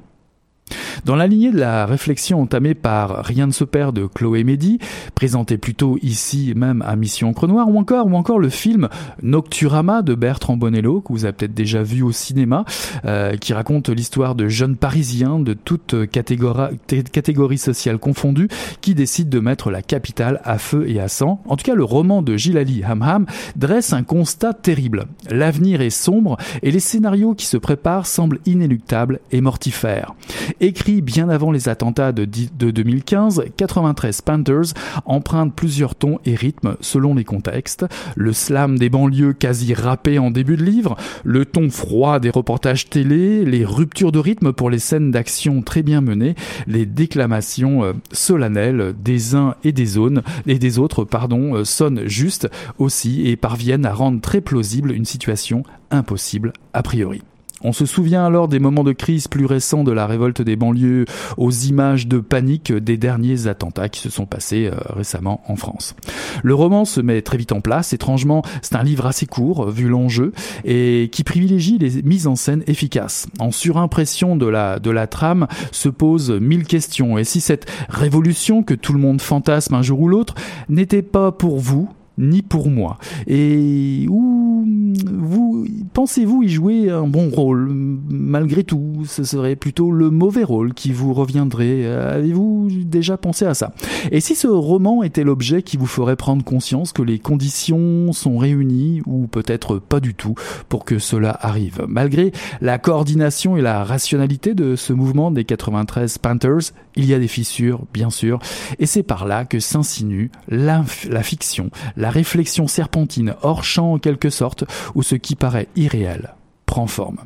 Dans la lignée de la réflexion entamée par Rien ne se perd de Chloé Mehdi, présenté plutôt ici même à Mission Crenoir, ou encore, ou encore le film Nocturama de Bertrand Bonello, que vous avez peut-être déjà vu au cinéma, euh, qui raconte l'histoire de jeunes parisiens de toutes catégories sociales confondues qui décident de mettre la capitale à feu et à sang. En tout cas, le roman de Gilali Hamham dresse un constat terrible. L'avenir est sombre et les scénarios qui se préparent semblent inéluctables et mortifères. Bien avant les attentats de, 2015, 93 Panthers emprunte plusieurs tons et rythmes selon les contextes. Le slam des banlieues quasi rappé en début de livre, le ton froid des reportages télé, les ruptures de rythme pour les scènes d'action très bien menées, les déclamations euh, solennelles des uns et des zones et des autres, pardon, euh, sonnent juste aussi et parviennent à rendre très plausible une situation impossible a priori. On se souvient alors des moments de crise plus récents de la révolte des banlieues aux images de panique des derniers attentats qui se sont passés euh, récemment en France. Le roman se met très vite en place. Étrangement, c'est un livre assez court, vu l'enjeu, et qui privilégie les mises en scène efficaces. En surimpression de la, de la trame se posent mille questions. Et si cette révolution que tout le monde fantasme un jour ou l'autre n'était pas pour vous, ni pour moi. Et où vous pensez-vous y jouer un bon rôle? Malgré tout, ce serait plutôt le mauvais rôle qui vous reviendrait. Avez-vous déjà pensé à ça? Et si ce roman était l'objet qui vous ferait prendre conscience que les conditions sont réunies, ou peut-être pas du tout, pour que cela arrive? Malgré la coordination et la rationalité de ce mouvement des 93 Panthers, il y a des fissures, bien sûr, et c'est par là que s'insinue la, la fiction, la réflexion serpentine hors champ en quelque sorte, où ce qui paraît irréel prend forme.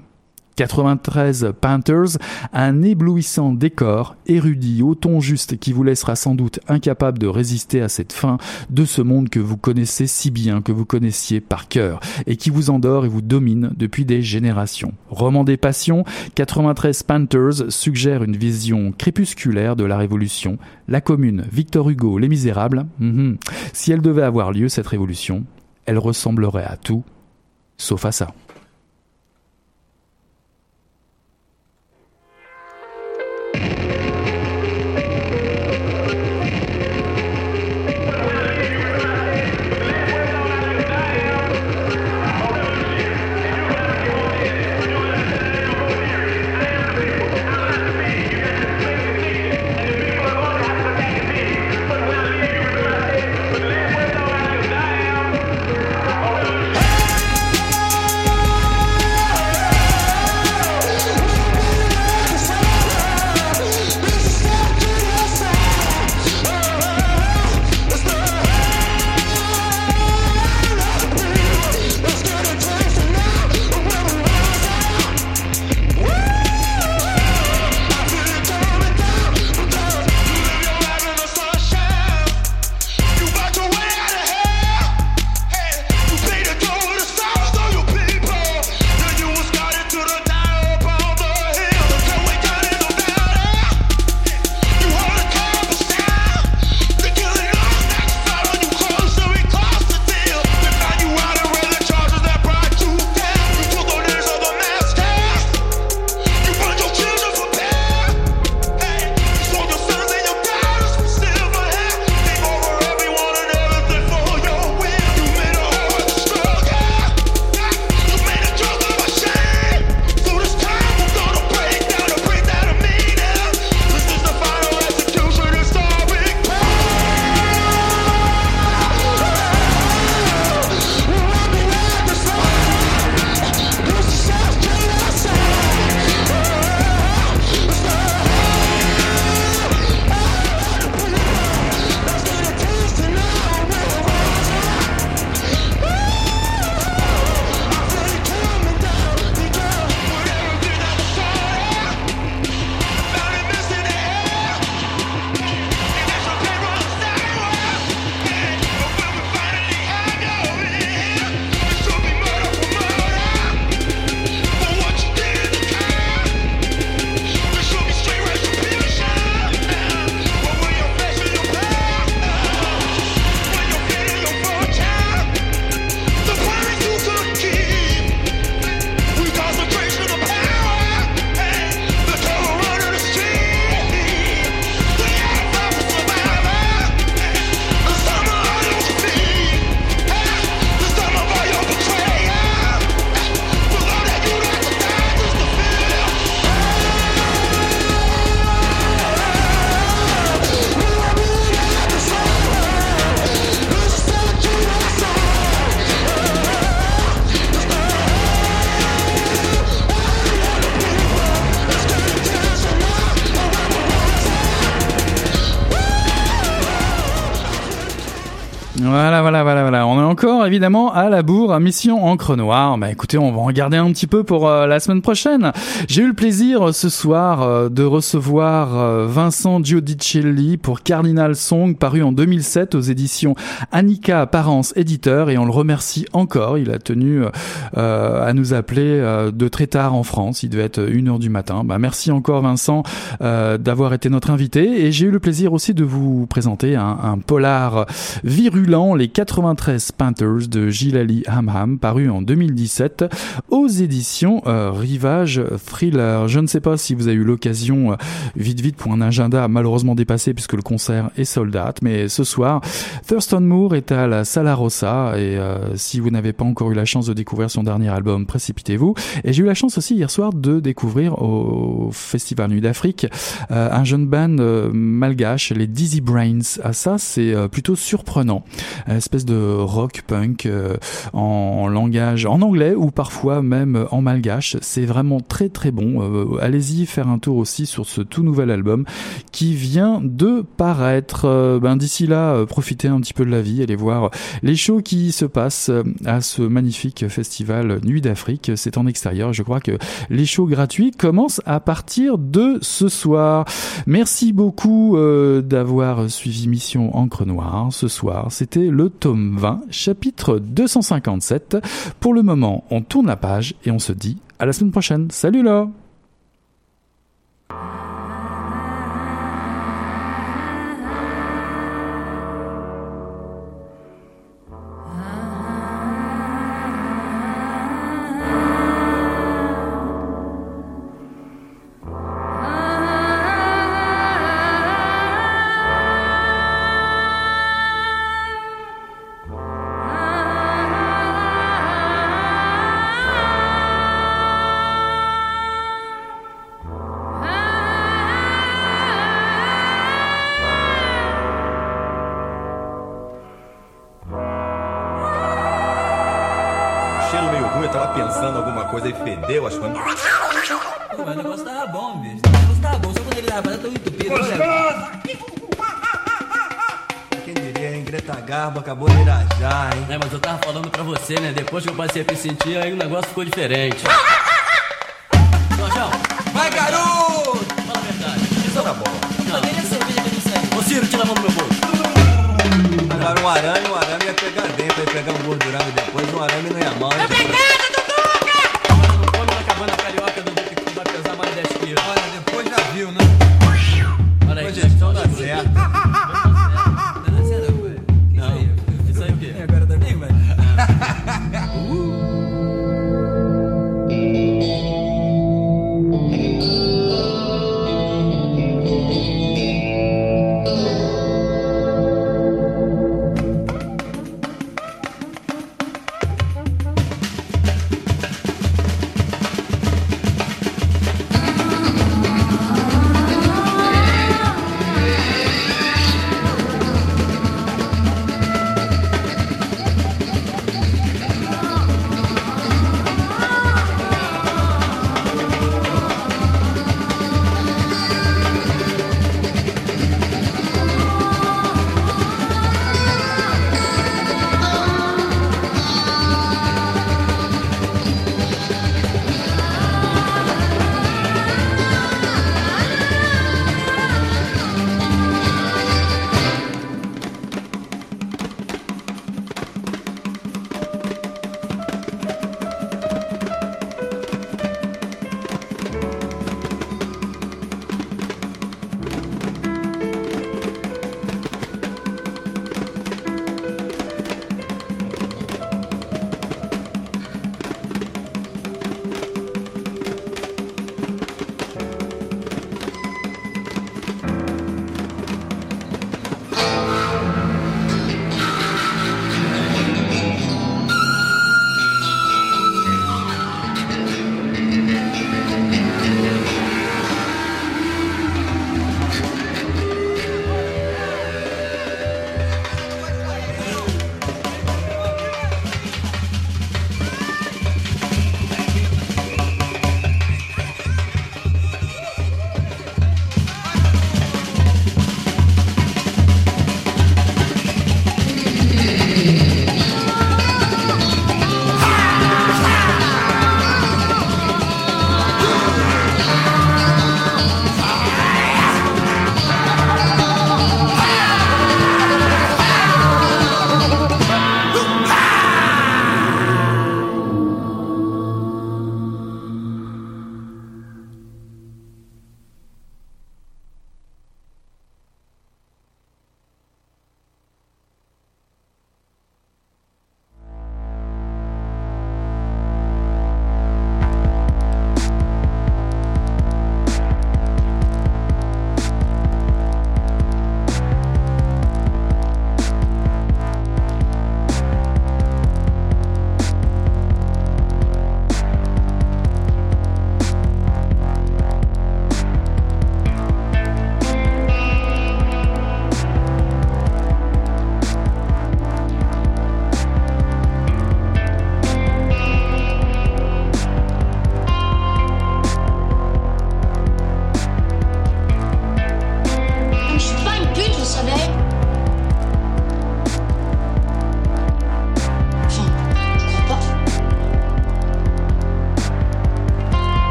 93 Panthers, un éblouissant décor, érudit au ton juste qui vous laissera sans doute incapable de résister à cette fin de ce monde que vous connaissez si bien, que vous connaissiez par cœur, et qui vous endort et vous domine depuis des générations. Roman des passions, 93 Panthers suggère une vision crépusculaire de la Révolution, la Commune, Victor Hugo, Les Misérables. Mhm. Si elle devait avoir lieu, cette révolution, elle ressemblerait à tout, sauf à ça. Évidemment à la bourre, à Mission Encre Noire. Bah écoutez, on va en regarder un petit peu pour euh, la semaine prochaine. J'ai eu le plaisir euh, ce soir euh, de recevoir Vincent Giudicelli pour Cardinal Song, paru en 2007 aux éditions Annika Apparence Éditeur, et on le remercie encore. Il a tenu à nous appeler de très tard en France. Il devait être une heure du matin. Bah merci encore Vincent d'avoir été notre invité, et j'ai eu le plaisir aussi de vous présenter un, un polar virulent Les 93 De Gilali Hamham, paru en 2017 aux éditions euh, Rivage Thriller. Je ne sais pas si vous avez eu l'occasion, euh, vite vite pour un agenda malheureusement dépassé puisque le concert est sold out, mais ce soir, Thurston Moore est à la Sala Rossa et euh, si vous n'avez pas encore eu la chance de découvrir son dernier album, précipitez-vous. Et j'ai eu la chance aussi hier soir de découvrir au Festival Nuit d'Afrique un jeune band malgache, les Dizzy Brains. Ah ça, c'est plutôt surprenant. Espèce de rock punk en langage, en anglais ou parfois même en malgache. C'est vraiment très très bon. Euh, allez-y faire un tour aussi sur ce tout nouvel album qui vient de paraître. Euh, ben, D'ici là, euh, profitez un petit peu de la vie, allez voir les shows qui se passent à ce magnifique festival Nuit d'Afrique. C'est en extérieur. Je crois que les shows gratuits commencent à partir de ce soir. Merci beaucoup d'avoir suivi Mission Encre Noire ce soir. C'était le tome 20, chapitre 257. Pour le moment, on tourne la page et on se dit à la semaine prochaine. Salut là fedeu as coisas. Mas o negócio tava bom, bicho. O negócio tava bom, só quando ele tava tão entupido. Gostoso! Quem diria, hein? Greta Garbo acabou de irajar, hein? É, mas eu tava falando pra você, né? Depois que eu passei a me sentir, aí o negócio ficou diferente. Yeah.